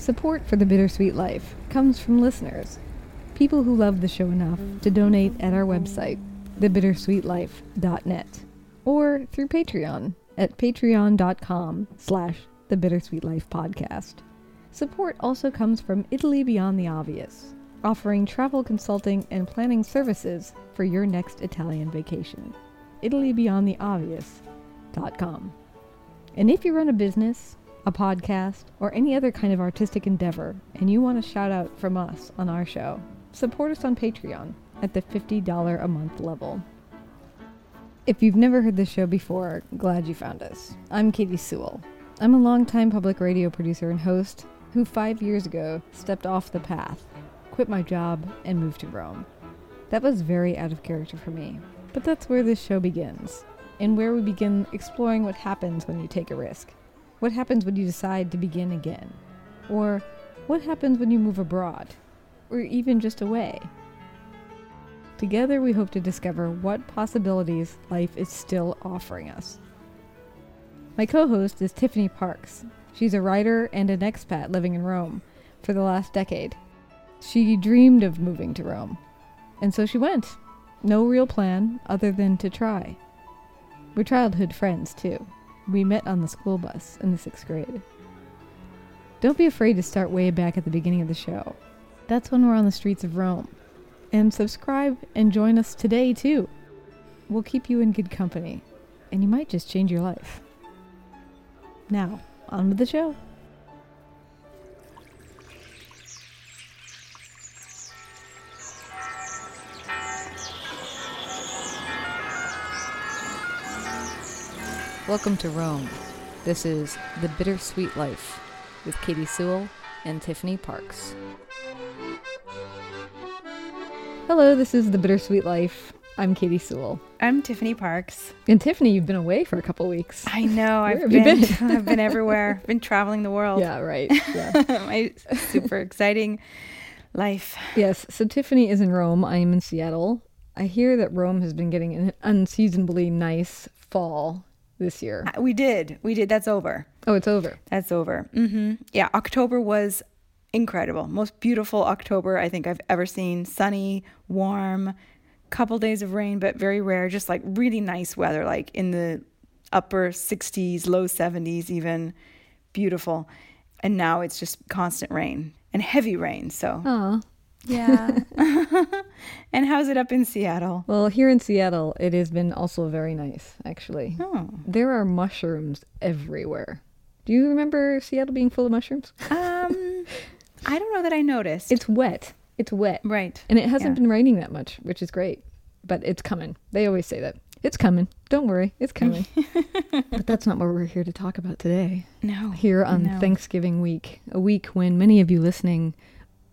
Support for the Bittersweet Life comes from listeners, people who love the show enough to donate at our website, thebittersweetlife.net, or through Patreon at patreon.com slash the Podcast. Support also comes from Italy Beyond the Obvious, offering travel consulting and planning services for your next Italian vacation. ItalyBeyondTheObvious.com. And if you run a business, a podcast, or any other kind of artistic endeavor, and you want a shout out from us on our show, support us on Patreon at the $50 a month level. If you've never heard this show before, glad you found us. I'm Katy Sewall. I'm a longtime public radio producer and host who five years ago stepped off the path, quit my job, and moved to Rome. That was very out of character for me, but that's where this show begins, and where we begin exploring what happens when you take a risk. What happens when you decide to begin again? Or what happens when you move abroad? Or even just away? Together, we hope to discover what possibilities life is still offering us. My co host is Tiffany Parks. She's a writer and an expat living in Rome for the last decade. She dreamed of moving to Rome, and so she went. No real plan other than to try. We're childhood friends, too. We met on the school bus in the sixth grade. Don't be afraid to start way back at the beginning of the show. That's when we're on the streets of Rome. And subscribe and join us today, too. We'll keep you in good company, and you might just change your life. Now, on with the show. Welcome to Rome. This is The Bittersweet Life with Katy Sewall and Tiffany Parks. Hello, this is The Bittersweet Life. I'm Katy Sewall. I'm Tiffany Parks. And Tiffany, you've been away for a couple weeks. I know. I've been, been? I've been everywhere. been traveling the world. Yeah, right. Yeah. My super exciting life. yes, so Tiffany is in Rome. I am in Seattle. I hear that Rome has been getting an unseasonably nice fall this year. We did. We did. That's over. Oh, it's over. That's over. Mm-hmm. Yeah. October was incredible. Most beautiful October I think I've ever seen. Sunny, warm, couple days of rain, but very rare. Just like really nice weather, like in the upper 60s, low 70s, even. Beautiful. And now it's just constant rain and heavy rain. So, Aw. Yeah. and how's it up in Seattle? Well, here in Seattle, it has been also very nice, actually. Oh. There are mushrooms everywhere. Do you remember Seattle being full of mushrooms? Um, I don't know that I noticed. It's wet. It's wet. right. And it hasn't Yeah. been raining that much, which is great. But it's coming. They always say that. It's coming. Don't worry. It's coming. but that's not what we're here to talk about today. No. Here on No. Thanksgiving week, a week when many of you listening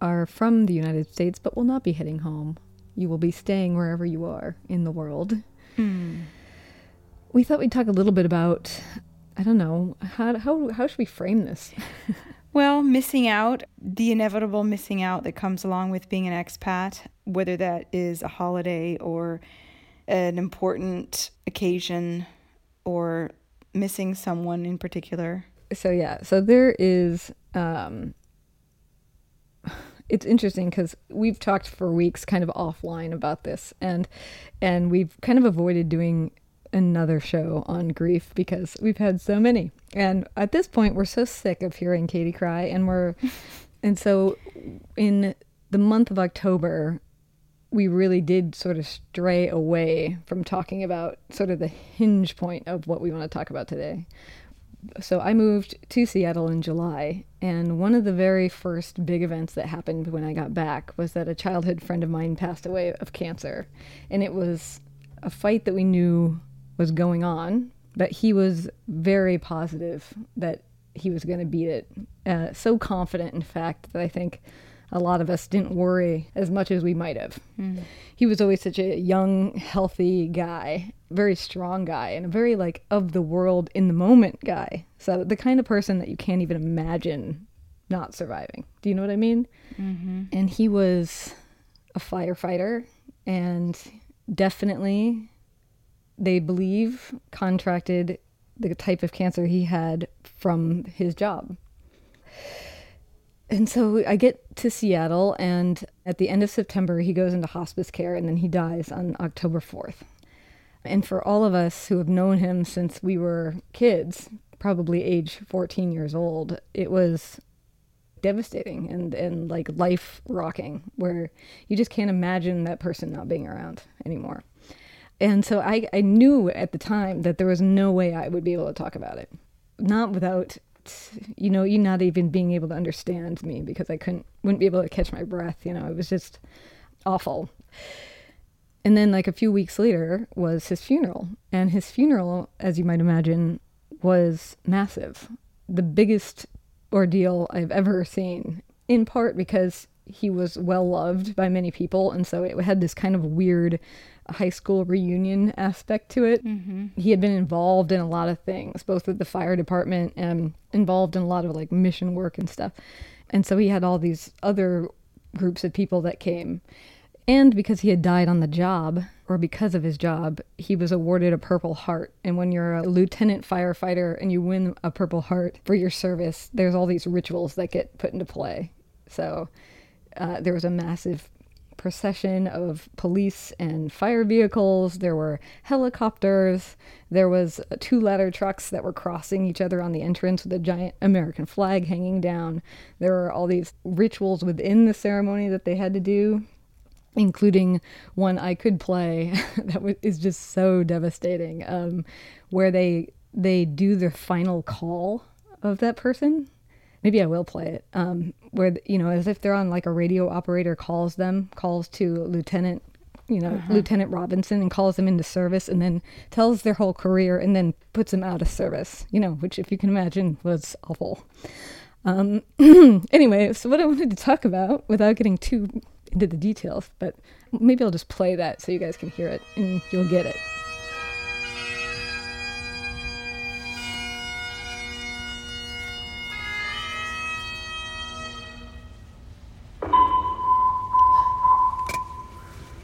are from the United States but will not be heading home. You will be staying wherever you are in the world. Mm. We thought we'd talk a little bit about I don't know, how how how should we frame this? Well, missing out, the inevitable missing out that comes along with being an expat, whether that is a holiday or an important occasion or missing someone in particular. so yeah, so there is um it's interesting because we've talked for weeks kind of offline about this and and we've kind of avoided doing another show on grief because we've had so many. And at this point we're so sick of hearing katy cry and we're and so in the month of october we really did sort of stray away from talking about sort of the hinge point of what we want to talk about today so I moved to Seattle in July, and one of the very first big events that happened when I got back was that a childhood friend of mine passed away of cancer. And it was a fight that we knew was going on, but he was very positive that he was going to beat it. Uh, so confident, in fact, that I think a lot of us didn't worry as much as we might have. He was always such a young, healthy guy, very strong guy, and a very like of the world in the moment guy. So the kind of person that you can't even imagine not surviving. Do you know what I mean? Mm-hmm. And he was a firefighter and definitely they believe contracted the type of cancer he had from his job. And so I get to Seattle, and at the end of September, he goes into hospice care and then he dies on October 4th. And for all of us who have known him since we were kids, probably age 14 years old, it was devastating and, and like life rocking, where you just can't imagine that person not being around anymore. And so I, I knew at the time that there was no way I would be able to talk about it. Not without you know, you not even being able to understand me because I couldn't, wouldn't be able to catch my breath. You know, it was just awful. And then, like a few weeks later, was his funeral. And his funeral, as you might imagine, was massive. The biggest ordeal I've ever seen, in part because he was well loved by many people. And so it had this kind of weird high school reunion aspect to it. Mm-hmm. He had been involved in a lot of things, both with the fire department and involved in a lot of like mission work and stuff. And so he had all these other groups of people that came. And because he had died on the job, or because of his job, he was awarded a Purple Heart. And when you're a lieutenant firefighter and you win a Purple Heart for your service, there's all these rituals that get put into play. So uh, there was a massive procession of police and fire vehicles. There were helicopters. There was two ladder trucks that were crossing each other on the entrance with a giant American flag hanging down. There were all these rituals within the ceremony that they had to do, including one I could play that is just so devastating, um, where they they do the final call of that person maybe I will play it. Um, where you know, as if they're on like a radio operator calls them, calls to Lieutenant, you know, uh-huh. Lieutenant Robinson, and calls them into service, and then tells their whole career, and then puts them out of service. You know, which, if you can imagine, was awful. Um, anyway, so what I wanted to talk about, without getting too into the details, but maybe I'll just play that so you guys can hear it and you'll get it.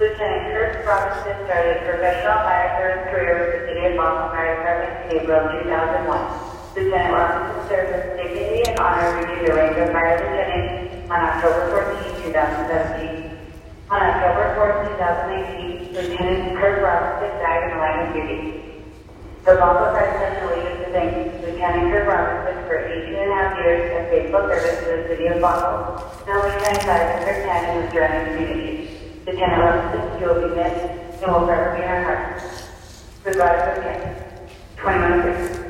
Robinson started a professional firefighter career with the City of Boston Fire Department in April 2001. Lieutenant Robinson served with dignity and honor reaching the rank of fire lieutenant on October 14, 2017. On October 4, 2018, Lieutenant Kirk Robinson died in the line of duty. The Boston Fire Department leaders to thank Lieutenant Kirk Robinson for 18 and a half years of faithful service to the City of Boston, time for King County and the surrounding communities. The ten of you will be missed and will forever be in our hearts. Goodbye from 21 minutes.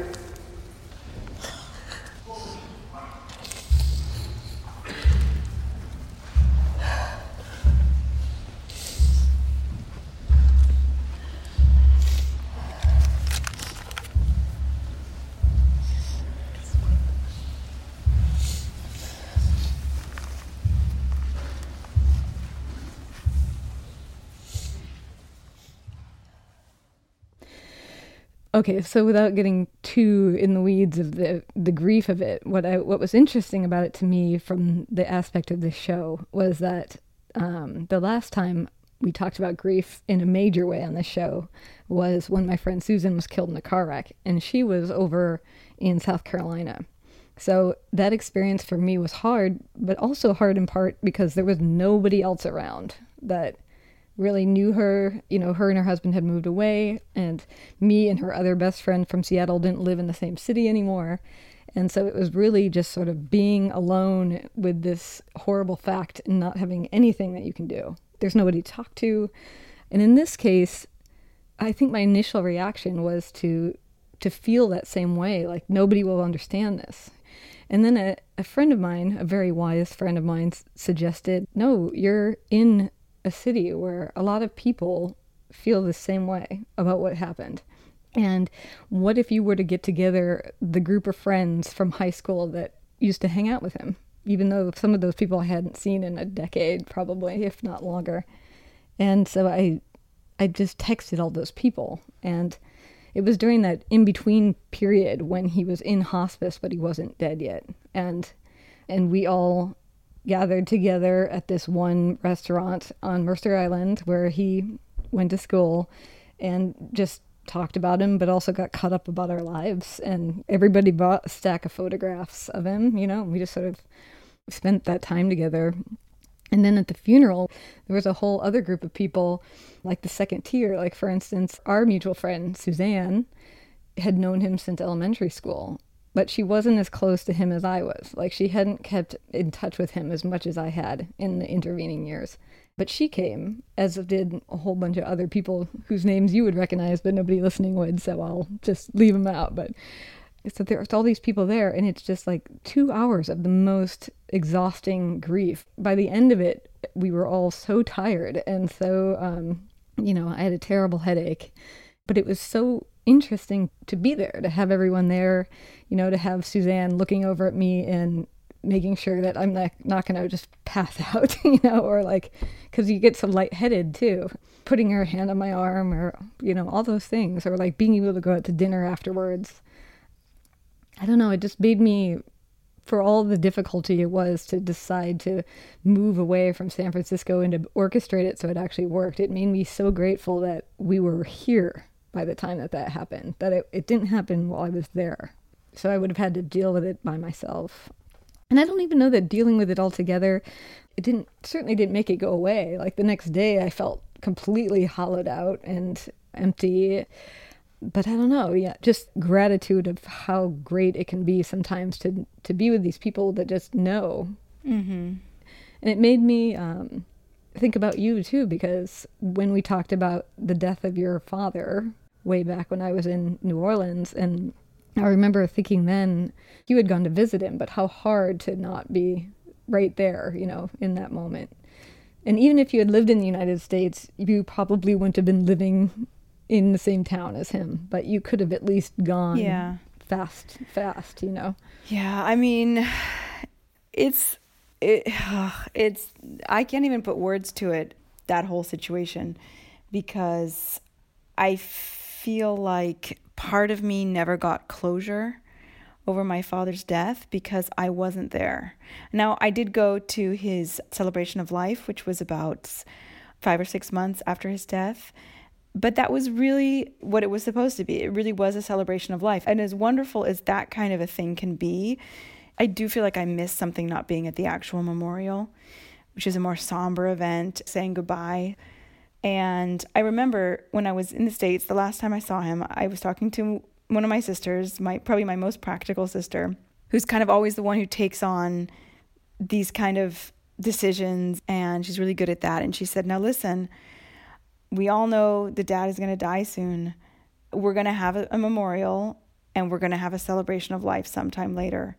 Okay, so without getting too in the weeds of the the grief of it, what I what was interesting about it to me from the aspect of this show was that um, the last time we talked about grief in a major way on the show was when my friend Susan was killed in a car wreck, and she was over in South Carolina. So that experience for me was hard, but also hard in part because there was nobody else around that really knew her. You know, her and her husband had moved away, and me and her other best friend from Seattle didn't live in the same city anymore. And so it was really just sort of being alone with this horrible fact and not having anything that you can do. There's nobody to talk to. And in this case, I think my initial reaction was to to feel that same way, like nobody will understand this. And then a, a friend of mine, a very wise friend of mine, suggested, No, you're in a city where a lot of people feel the same way about what happened. And what if you were to get together the group of friends from high school that used to hang out with him, even though some of those people I hadn't seen in a decade, probably, if not longer. And so I I just texted all those people and it was during that in between period when he was in hospice but he wasn't dead yet. And and we all gathered together at this one restaurant on Mercer Island where he went to school and just talked about him, but also got caught up about our lives. And everybody bought a stack of photographs of him, you know, we just sort of spent that time together. And then at the funeral, there was a whole other group of people, like the second tier. Like, for instance, our mutual friend, Suzanne, had known him since elementary school, but she wasn't as close to him as I was. Like, she hadn't kept in touch with him as much as I had in the intervening years. But she came, as did a whole bunch of other people whose names you would recognize, but nobody listening would, so I'll just leave them out. But so there's all these people there, and it's just like two hours of the most exhausting grief. By the end of it, we were all so tired, and so, um, you know, I had a terrible headache. But it was so interesting to be there, to have everyone there, you know, to have Suzanne looking over at me and making sure that I'm not, not going to just pass out, you know, or like, because you get so lightheaded too. Putting her hand on my arm or, you know, all those things, or like being able to go out to dinner afterwards. I don't know, it just made me, for all the difficulty it was to decide to move away from San Francisco and to orchestrate it so it actually worked, it made me so grateful that we were here by the time that that happened, that it, it didn't happen while I was there. So I would have had to deal with it by myself. And I don't even know that dealing with it all together, it didn't certainly didn't make it go away. Like the next day, I felt completely hollowed out and empty. But I don't know, yeah, just gratitude of how great it can be sometimes to to be with these people that just know. Mm-hmm. And it made me um, think about you too, because when we talked about the death of your father way back when I was in New Orleans, and I remember thinking then you had gone to visit him, but how hard to not be right there, you know, in that moment. And even if you had lived in the United States, you probably wouldn't have been living in the same town as him, but you could have at least gone Yeah. fast, fast, you know. Yeah, I mean, it's it, it's I can't even put words to it that whole situation because I feel like part of me never got closure over my father's death because I wasn't there. Now, I did go to his celebration of life, which was about 5 or 6 months after his death. But that was really what it was supposed to be. It really was a celebration of life. And as wonderful as that kind of a thing can be, I do feel like I missed something not being at the actual memorial, which is a more somber event, saying goodbye. And I remember when I was in the States, the last time I saw him, I was talking to one of my sisters, my probably my most practical sister, who's kind of always the one who takes on these kind of decisions and she's really good at that. And she said, Now listen, we all know the dad is gonna die soon. We're gonna have a, a memorial and we're gonna have a celebration of life sometime later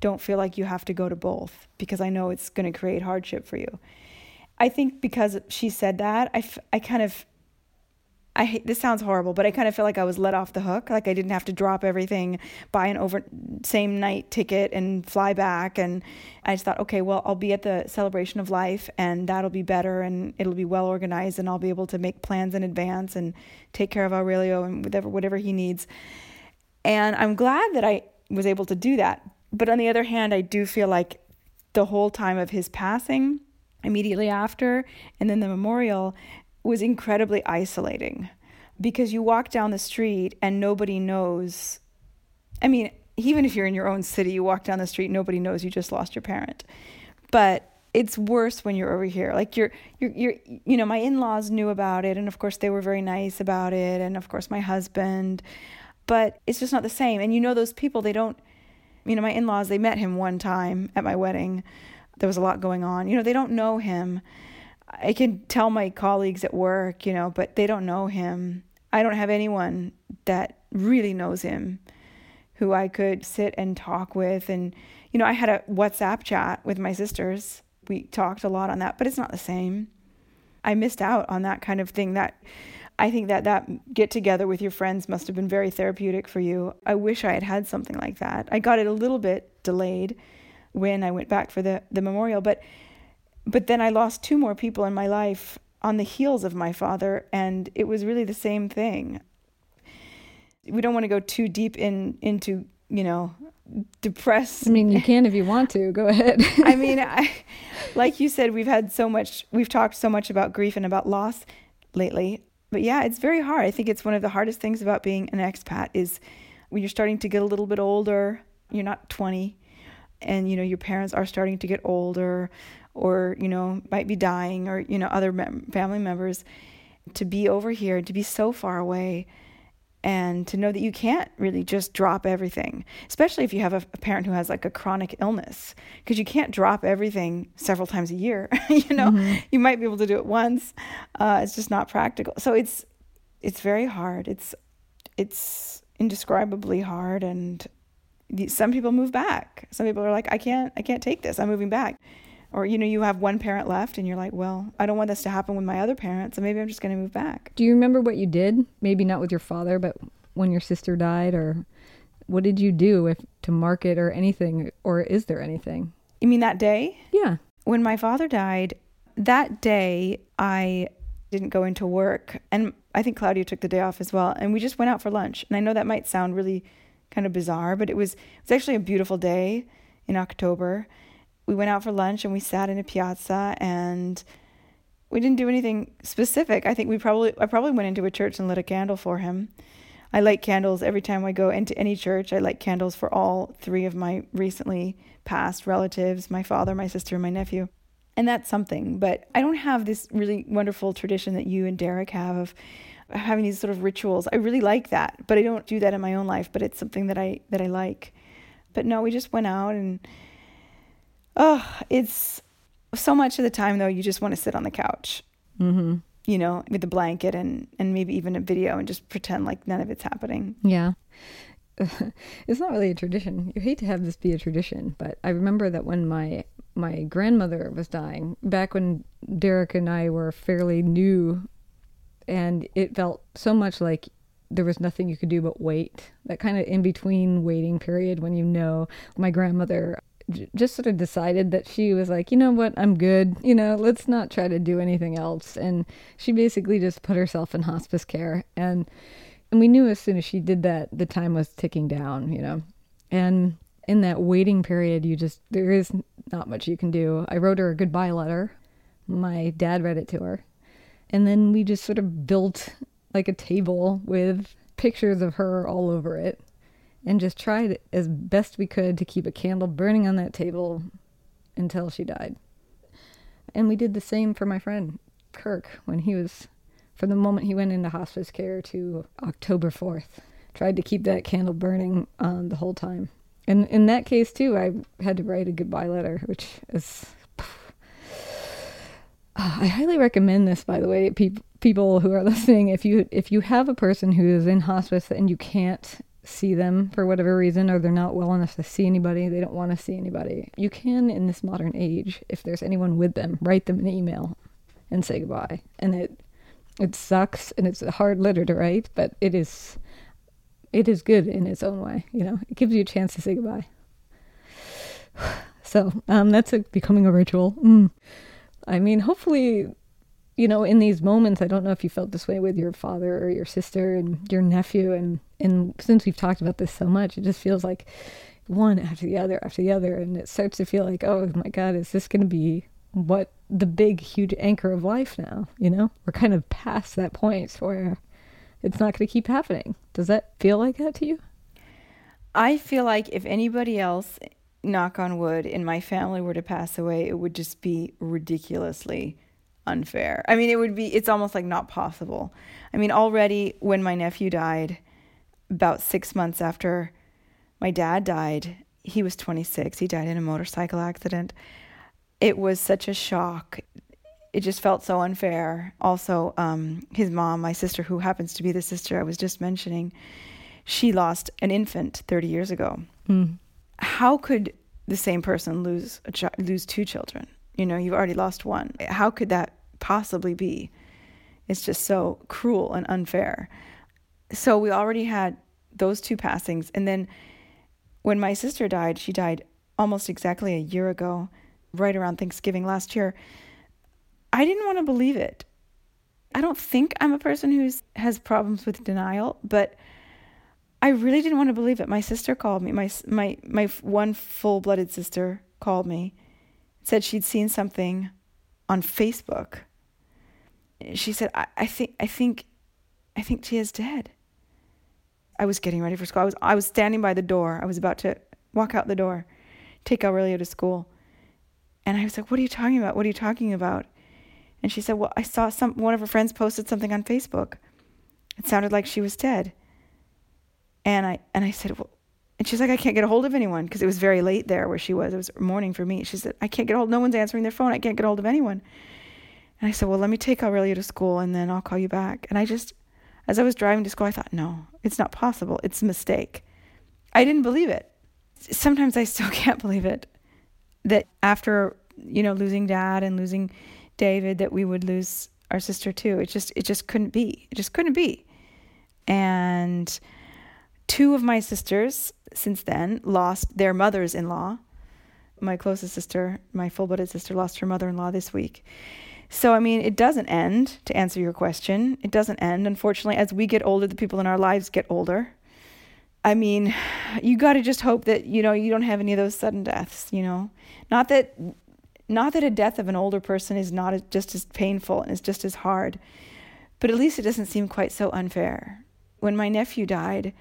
don't feel like you have to go to both because I know it's going to create hardship for you. I think because she said that, I, f- I kind of, I hate, this sounds horrible, but I kind of feel like I was let off the hook. Like I didn't have to drop everything, buy an over same night ticket and fly back. And I just thought, okay, well, I'll be at the celebration of life and that'll be better and it'll be well organized and I'll be able to make plans in advance and take care of Aurelio and whatever, whatever he needs. And I'm glad that I was able to do that but on the other hand, I do feel like the whole time of his passing, immediately after, and then the memorial was incredibly isolating because you walk down the street and nobody knows. I mean, even if you're in your own city, you walk down the street, nobody knows you just lost your parent. But it's worse when you're over here. Like you're, you're, you're, you know, my in-laws knew about it, and of course they were very nice about it, and of course my husband. But it's just not the same. And you know, those people, they don't you know, my in laws, they met him one time at my wedding. There was a lot going on. You know, they don't know him. I can tell my colleagues at work, you know, but they don't know him. I don't have anyone that really knows him who I could sit and talk with. And, you know, I had a WhatsApp chat with my sisters. We talked a lot on that, but it's not the same. I missed out on that kind of thing that I think that that get together with your friends must have been very therapeutic for you. I wish I had had something like that. I got it a little bit delayed when I went back for the the memorial, but but then I lost two more people in my life on the heels of my father and it was really the same thing. We don't want to go too deep in into, you know, depressed. I mean, you can if you want to. Go ahead. I mean, I, like you said, we've had so much, we've talked so much about grief and about loss lately but yeah, it's very hard. I think it's one of the hardest things about being an expat is when you're starting to get a little bit older, you're not 20, and you know your parents are starting to get older or you know might be dying or you know other mem- family members to be over here to be so far away and to know that you can't really just drop everything especially if you have a, a parent who has like a chronic illness because you can't drop everything several times a year you know? Mm-hmm. you might be able to do it once uh, it's just not practical. So it's it's very hard. It's it's indescribably hard and some people move back. Some people are like i can't i can't take this. I'm moving back. Or you know you have one parent left and you're like well i don't want this to happen with my other parents so maybe i'm just going to move back. Do you remember what you did? Maybe not with your father but when your sister died or what did you do if to mark it or anything or is there anything? You mean that day? Yeah. When my father died that day i didn't go into work and i think claudio took the day off as well and we just went out for lunch and i know that might sound really kind of bizarre but it was it was actually a beautiful day in october we went out for lunch and we sat in a piazza and we didn't do anything specific. I think we probably I probably went into a church and lit a candle for him. I light candles every time I go into any church. I light candles for all three of my recently passed relatives, my father, my sister, and my nephew. And that's something, but I don't have this really wonderful tradition that you and Derek have of having these sort of rituals. I really like that, but I don't do that in my own life, but it's something that I that I like. But no, we just went out and oh, it's so much of the time though you just want to sit on the couch. Mm-hmm. You know, with the blanket and and maybe even a video and just pretend like none of it's happening. Yeah. it's not really a tradition. You hate to have this be a tradition, but I remember that when my my grandmother was dying, back when Derek and I were fairly new, and it felt so much like there was nothing you could do but wait. That kind of in between waiting period when you know my grandmother just sort of decided that she was like, you know what, I'm good. You know, let's not try to do anything else. And she basically just put herself in hospice care. And and we knew as soon as she did that, the time was ticking down. You know, and in that waiting period, you just there is not much you can do. I wrote her a goodbye letter. My dad read it to her, and then we just sort of built like a table with pictures of her all over it and just tried as best we could to keep a candle burning on that table until she died. And we did the same for my friend Kirk when he was, from the moment he went into hospice care to October 4th. Tried to keep that candle burning um, the whole time. And in that case, too, I had to write a goodbye letter, which is. I highly recommend this, by the way, people people who are listening. If you if you have a person who is in hospice and you can't see them for whatever reason or they're not well enough to see anybody, they don't want to see anybody. You can in this modern age, if there's anyone with them, write them an email and say goodbye. And it it sucks and it's a hard letter to write, but it is it is good in its own way, you know. It gives you a chance to say goodbye. So, um that's a, becoming a ritual. Mm. I mean, hopefully you know, in these moments, I don't know if you felt this way with your father or your sister and your nephew. And, and since we've talked about this so much, it just feels like one after the other after the other. And it starts to feel like, oh my God, is this going to be what the big, huge anchor of life now? You know, we're kind of past that point where it's not going to keep happening. Does that feel like that to you? I feel like if anybody else, knock on wood, in my family were to pass away, it would just be ridiculously unfair. I mean, it would be, it's almost like not possible. I mean, already when my nephew died, about six months after my dad died, he was 26. He died in a motorcycle accident. It was such a shock. It just felt so unfair. Also, um, his mom, my sister, who happens to be the sister I was just mentioning, she lost an infant 30 years ago. Mm. How could the same person lose a lose two children? You know, you've already lost one. How could that possibly be? It's just so cruel and unfair. So we already had those two passings. And then when my sister died, she died almost exactly a year ago, right around Thanksgiving last year. I didn't want to believe it. I don't think I'm a person who has problems with denial, but I really didn't want to believe it. My sister called me. My my my one full-blooded sister called me said she'd seen something on Facebook. She said, I, I think I think I think Tia's dead. I was getting ready for school. I was I was standing by the door. I was about to walk out the door. take Aurelio to school. And I was like, What are you talking about? What are you talking about? And she said, Well, I saw some one of her friends posted something on Facebook. It sounded like she was dead. And I and I said, Well and she's like, I can't get a hold of anyone because it was very late there where she was. It was morning for me. She said, I can't get a hold. No one's answering their phone. I can't get a hold of anyone. And I said, Well, let me take Aurelio to school and then I'll call you back. And I just, as I was driving to school, I thought, No, it's not possible. It's a mistake. I didn't believe it. Sometimes I still can't believe it that after, you know, losing dad and losing David, that we would lose our sister too. It just, it just couldn't be. It just couldn't be. And two of my sisters since then lost their mothers in law. My closest sister, my full blooded sister, lost her mother in law this week. So, I mean, it doesn't end, to answer your question. It doesn't end. Unfortunately, as we get older, the people in our lives get older. I mean, you got to just hope that, you know, you don't have any of those sudden deaths, you know. Not that not that a death of an older person is not just as painful and is just as hard, but at least it doesn't seem quite so unfair. When my nephew died,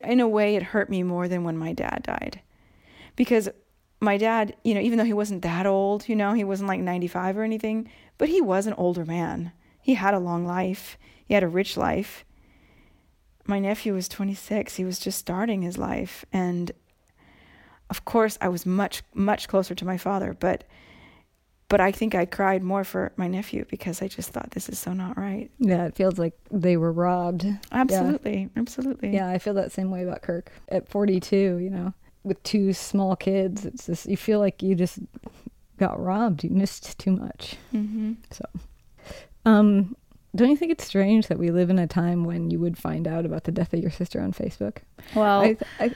in a way, it hurt me more than when my dad died. Because my dad, you know, even though he wasn't that old, you know, he wasn't like 95 or anything, but he was an older man. He had a long life, he had a rich life. My nephew was 26, he was just starting his life. And of course, I was much, much closer to my father, but but I think I cried more for my nephew because I just thought this is so not right. Yeah, it feels like they were robbed. Absolutely, yeah. absolutely. Yeah, I feel that same way about Kirk at 42. You know, with two small kids, it's just you feel like you just got robbed. You missed too much. Mm-hmm. So, um, don't you think it's strange that we live in a time when you would find out about the death of your sister on Facebook? Well, I, I,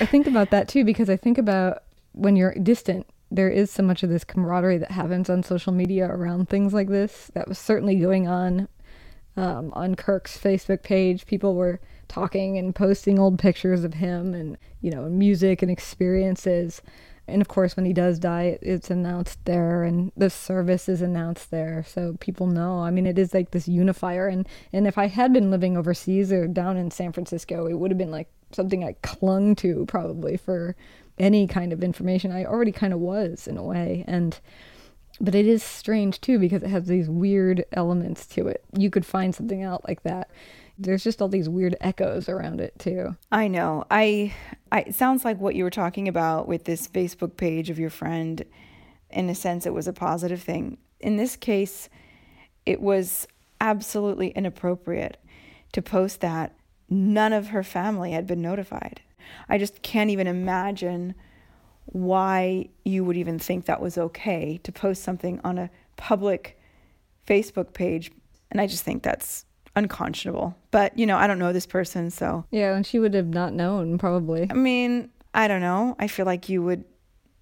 I think about that too because I think about when you're distant there is so much of this camaraderie that happens on social media around things like this. That was certainly going on um, on Kirk's Facebook page. People were talking and posting old pictures of him and, you know, music and experiences. And of course, when he does die, it's announced there and the service is announced there. So people know. I mean, it is like this unifier. And, and if I had been living overseas or down in San Francisco, it would have been like something I clung to probably for any kind of information. I already kind of was in a way. And but it is strange too because it has these weird elements to it. You could find something out like that. There's just all these weird echoes around it too. I know. I, I it sounds like what you were talking about with this Facebook page of your friend. In a sense, it was a positive thing. In this case, it was absolutely inappropriate to post that. None of her family had been notified. I just can't even imagine why you would even think that was okay to post something on a public Facebook page. And I just think that's unconscionable. But, you know, I don't know this person, so. Yeah, and she would have not known, probably. I mean, I don't know. I feel like you would,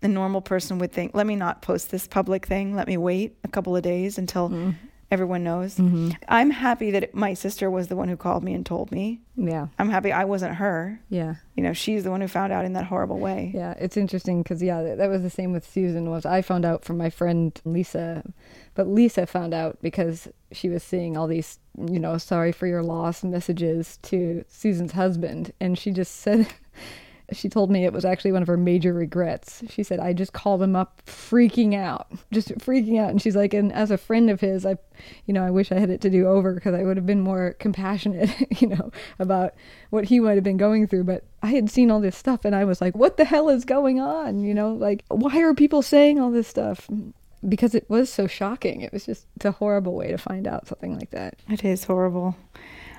a normal person would think, let me not post this public thing. Let me wait a couple of days until mm everyone knows. Mm-hmm. I'm happy that my sister was the one who called me and told me. Yeah. I'm happy I wasn't her. Yeah. You know, she's the one who found out in that horrible way. Yeah, it's interesting because yeah, that, that was the same with Susan. Was I found out from my friend Lisa, but Lisa found out because she was seeing all these, you know, sorry for your loss messages to Susan's husband, and she just said she told me it was actually one of her major regrets. She said, I just called him up freaking out, just freaking out. And she's like, and as a friend of his, I, you know, I wish I had it to do over because I would have been more compassionate, you know, about what he might have been going through. But I had seen all this stuff and I was like, what the hell is going on? You know, like, why are people saying all this stuff? Because it was so shocking. It was just, a horrible way to find out something like that. It is horrible.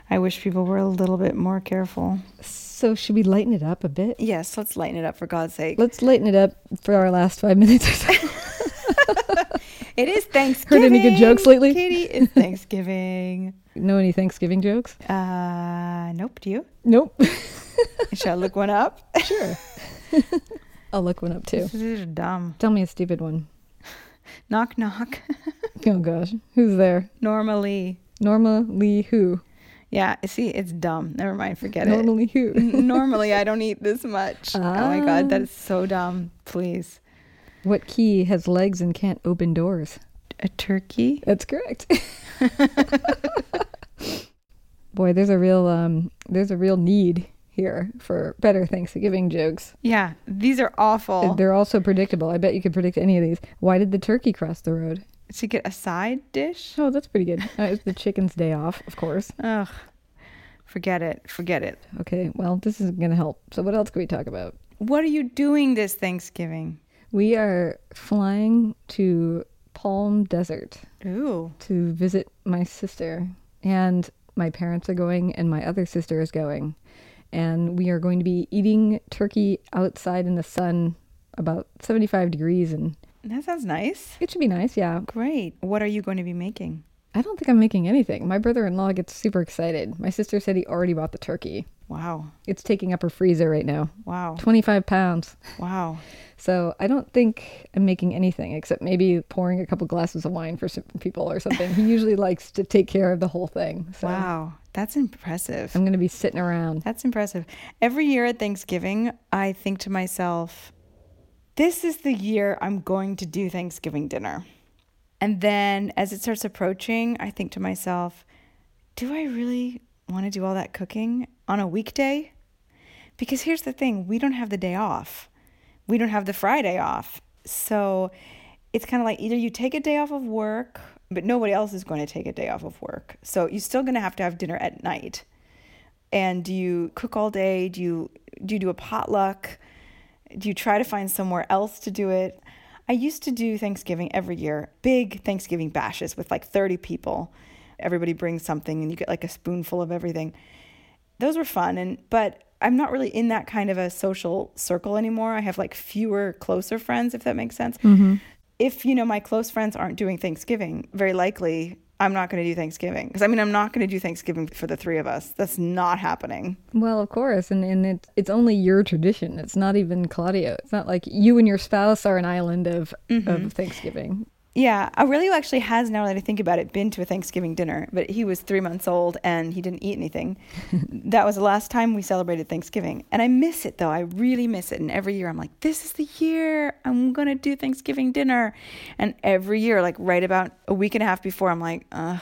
I wish people were a little bit more careful. So, should we lighten it up a bit? Yes, let's lighten it up for God's sake. Let's lighten it up for our last five minutes or so. it is Thanksgiving. Heard any good jokes lately? Katy, it's Thanksgiving. know any Thanksgiving jokes? Uh, nope. Do you? Nope. Should I look one up? Sure. I'll look one up too. These are dumb. Tell me a stupid one. Knock, knock. oh gosh, who's there? Norma Lee. Norma Lee who? Yeah, see, it's dumb. Never mind, forget Normally it. who? Normally, I don't eat this much. Ah. Oh my god, that is so dumb. Please. What key has legs and can't open doors? A turkey? That's correct. Boy, there's a real um, there's a real need here for better Thanksgiving jokes. Yeah, these are awful. They're also predictable. I bet you could predict any of these. Why did the turkey cross the road? To get a side dish? Oh, that's pretty good. Uh, it's the chicken's day off, of course. Ugh. Forget it. Forget it. Okay, well, this isn't going to help. So, what else can we talk about? What are you doing this Thanksgiving? We are flying to Palm Desert Ooh. to visit my sister, and my parents are going, and my other sister is going. And we are going to be eating turkey outside in the sun, about 75 degrees, and That sounds nice. it should be nice, yeah. Great. What are you going to be making? I don't think I'm making anything. My brother in law gets super excited. My sister said he already bought the turkey. Wow. It's taking up her freezer right now. Wow. 25 pounds. Wow. So I don't think I'm making anything except maybe pouring a couple glasses of wine for some people or something. he usually likes to take care of the whole thing. So Wow. That's impressive. I'm going to be sitting around. That's impressive. Every year at Thanksgiving, I think to myself, this is the year I'm going to do Thanksgiving dinner. And then as it starts approaching, I think to myself, do I really want to do all that cooking on a weekday? Because here's the thing we don't have the day off, we don't have the Friday off. So it's kind of like either you take a day off of work, but nobody else is going to take a day off of work. So you're still going to have to have dinner at night and do you cook all day do you do you do a potluck do you try to find somewhere else to do it? I used to do thanksgiving every year big thanksgiving bashes with like 30 people. Everybody brings something and you get like a spoonful of everything. Those were fun and but i'm not really in that kind of a social circle anymore. I have like fewer closer friends if that makes sense. Mm-hmm. If you know my close friends aren't doing thanksgiving very likely i'm not going to do thanksgiving because i mean i'm not going to do thanksgiving for the three of us that's not happening Well, of course, and, and it's it's only your tradition. It's not even Claudio. It's not like you and your spouse are an island of of mm-hmm. Thanksgiving. Yeah, Aurelio actually has, now that I think about it, been to a Thanksgiving dinner, but he was three months old and he didn't eat anything. that was the last time we celebrated Thanksgiving. And I miss it though. I really miss it. And every year I'm like, this is the year I'm going to do Thanksgiving dinner. And every year, like right about a week and a half before, I'm like, ugh.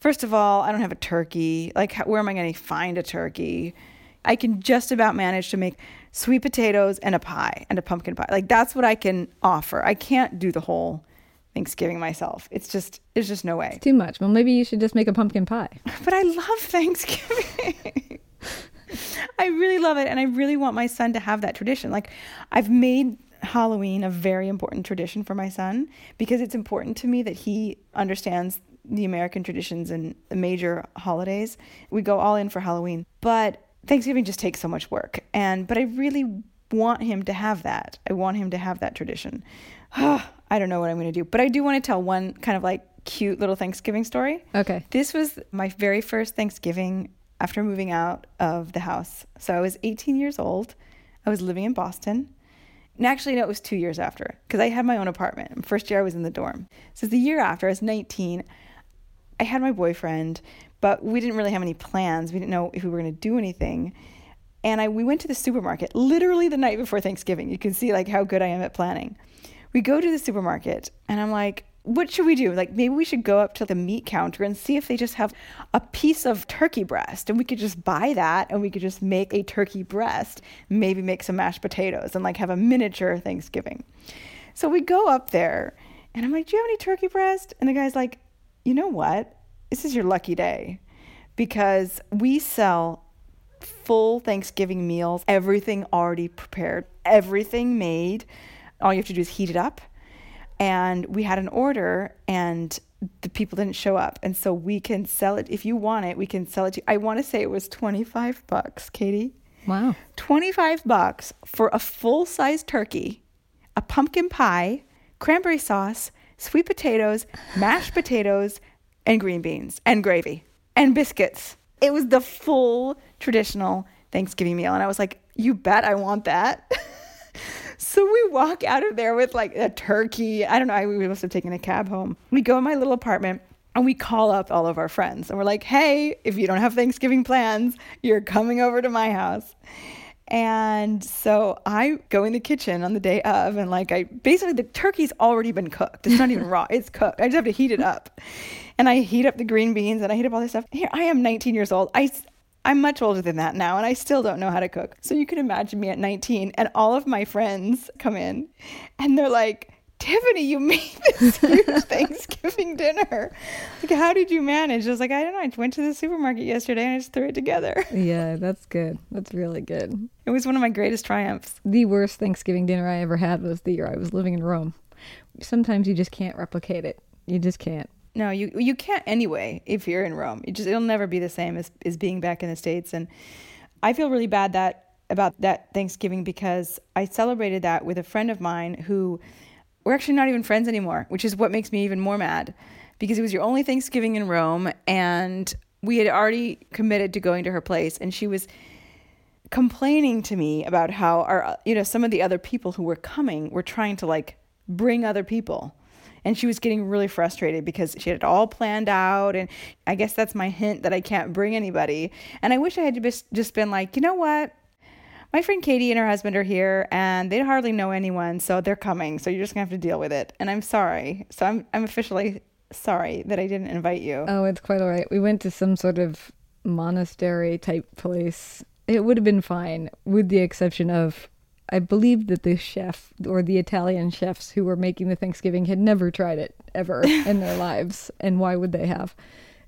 First of all, I don't have a turkey. Like, where am I going to find a turkey? I can just about manage to make sweet potatoes and a pie and a pumpkin pie. Like, that's what I can offer. I can't do the whole Thanksgiving myself. It's just, there's just no way. Too much. Well, maybe you should just make a pumpkin pie. But I love Thanksgiving. I really love it. And I really want my son to have that tradition. Like, I've made Halloween a very important tradition for my son because it's important to me that he understands the American traditions and the major holidays. We go all in for Halloween. But Thanksgiving just takes so much work. And, but I really want him to have that. I want him to have that tradition. Ah, I don't know what I'm going to do. But I do want to tell one kind of like cute little Thanksgiving story. Okay. This was my very first Thanksgiving after moving out of the house. So I was 18 years old. I was living in Boston. And actually, no, it was two years after because I had my own apartment. First year I was in the dorm. So the year after, I was 19. I had my boyfriend, but we didn't really have any plans. We didn't know if we were going to do anything. And I we went to the supermarket literally the night before Thanksgiving. You can see like how good I am at planning. We go to the supermarket and I'm like, what should we do? Like maybe we should go up to the meat counter and see if they just have a piece of turkey breast and we could just buy that and we could just make a turkey breast, maybe make some mashed potatoes and like have a miniature Thanksgiving. So we go up there and I'm like, "Do you have any turkey breast?" And the guy's like, "You know what? This is your lucky day because we sell full Thanksgiving meals, everything already prepared, everything made. All you have to do is heat it up. And we had an order and the people didn't show up. And so we can sell it. If you want it, we can sell it to you. I want to say it was 25 bucks, Katy. Wow. 25 bucks for a full size turkey, a pumpkin pie, cranberry sauce, sweet potatoes, mashed potatoes, and green beans, and gravy, and biscuits. It was the full traditional Thanksgiving meal. And I was like, you bet I want that. so we walk out of there with like a turkey. I don't know. We must have taken a cab home. We go in my little apartment and we call up all of our friends and we're like, hey, if you don't have Thanksgiving plans, you're coming over to my house. And so I go in the kitchen on the day of, and like I basically the turkey's already been cooked. It's not even raw; it's cooked. I just have to heat it up, and I heat up the green beans and I heat up all this stuff. Here I am, 19 years old. I I'm much older than that now, and I still don't know how to cook. So you can imagine me at 19, and all of my friends come in, and they're like, Tiffany, you made this huge Thanksgiving dinner. Like, how did you manage? I was like, I don't know. I went to the supermarket yesterday and I just threw it together. Yeah, that's good. That's really good. It was one of my greatest triumphs. The worst Thanksgiving dinner I ever had was the year I was living in Rome. Sometimes you just can't replicate it. You just can't. No, you you can't anyway if you're in Rome. It just it'll never be the same as, as being back in the States. And I feel really bad that about that Thanksgiving because I celebrated that with a friend of mine who we're actually not even friends anymore, which is what makes me even more mad because it was your only Thanksgiving in Rome and we had already committed to going to her place and she was complaining to me about how our you know some of the other people who were coming were trying to like bring other people and she was getting really frustrated because she had it all planned out. And i guess that's my hint that i can't bring anybody. And i wish i had just been like you know what? My friend katy and her husband are here and they hardly know anyone so they're coming. So you're just gonna have to deal with it. And i'm sorry. So i'm, I'm officially sorry that i didn't invite you. Oh, it's quite all right. We went to some sort of monastery type place. It would have been fine, with the exception of I believe that the chef or the Italian chefs who were making the Thanksgiving had never tried it ever in their lives. And why would they have?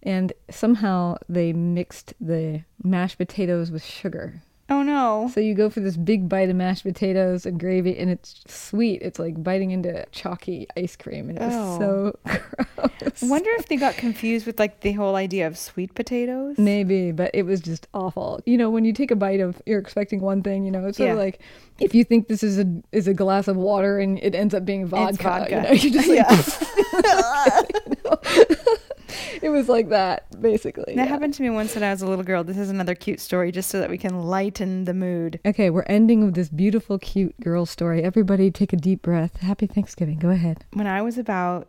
And somehow they mixed the mashed potatoes with sugar. Oh no So you go for this big bite of mashed potatoes and gravy, and it's sweet. It's like biting into chalky ice cream, and it was Oh. so gross. I wonder if they got confused with like the whole idea of sweet potatoes Maybe, but it was just awful. You know, when you take a bite of, you're expecting one thing. You know, it's sort of like if you think this is a is a glass of water and it ends up being vodka. It's vodka. You know, you just like, Yeah. it was like that basically. That yeah. happened to me once when I was a little girl. This is another cute story just so that we can lighten the mood. Okay, we're ending with this beautiful, cute girl story. Everybody, take a deep breath. Happy Thanksgiving. Go ahead. When I was about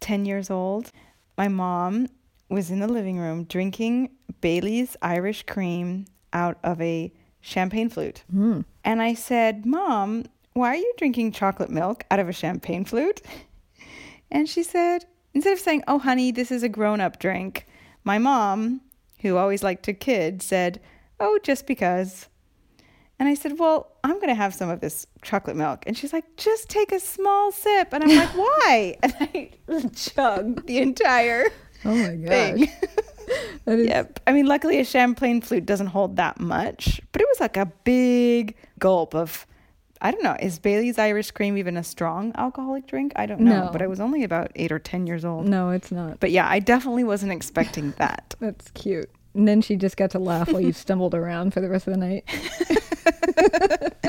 10 years old, my mom was in the living room drinking Bailey's Irish cream out of a champagne flute. Mm. And I said, Mom, why are you drinking chocolate milk out of a champagne flute? And she said, instead of saying, Oh, honey, this is a grown up drink, my mom, who always liked to kid, said, Oh, just because. And I said, Well, I'm going to have some of this chocolate milk. And she's like, Just take a small sip. And I'm like, Why? And I chugged the entire Oh my gosh. thing. That is, Yep. I mean, luckily, a champagne flute doesn't hold that much, but it was like a big gulp of. I don't know. Is Bailey's Irish Cream even a strong alcoholic drink? I don't know. No. But I was only about eight or 10 years old. No, it's not. But yeah, I definitely wasn't expecting that. That's cute. And then she just got to laugh while you stumbled around for the rest of the night.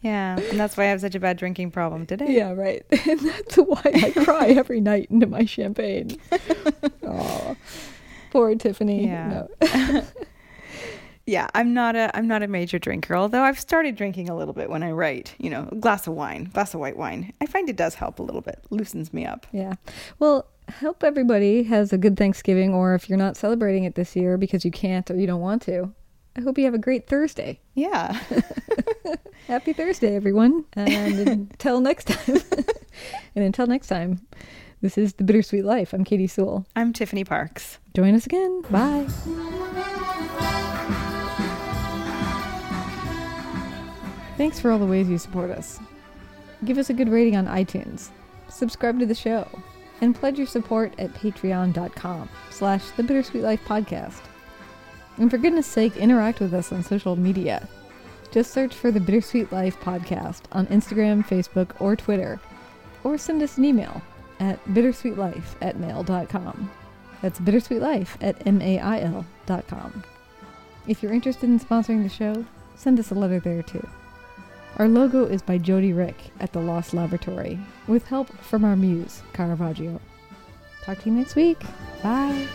Yeah. And that's why I have such a bad drinking problem today. Yeah, right. And that's why I cry every night into my champagne. Oh, poor Tiffany. Yeah. No. Yeah, I'm not a I'm not a major drinker, although I've started drinking a little bit when I write, you know, a glass of wine, glass of white wine. I find it does help a little bit, loosens me up. Yeah. Well, I hope everybody has a good Thanksgiving, or if you're not celebrating it this year because you can't or you don't want to, I hope you have a great Thursday. Yeah. Happy Thursday, everyone. And until next time. and until next time, this is The Bittersweet Life. I'm Katy Sewall. I'm Tiffany Parks. Join us again. Bye. Thanks for all the ways you support us. Give us a good rating on iTunes, subscribe to the show, and pledge your support at patreon.com slash the Bittersweet Life Podcast. And for goodness sake, interact with us on social media. Just search for the Bittersweet Life Podcast on Instagram, Facebook, or Twitter, or send us an email at bittersweetlife at mail.com. That's bittersweetlife at mail.com. If you're interested in sponsoring the show, send us a letter there too. Our logo is by Jody Rick at the Lost Laboratory, with help from our muse, Caravaggio. Talk to you next week. Bye.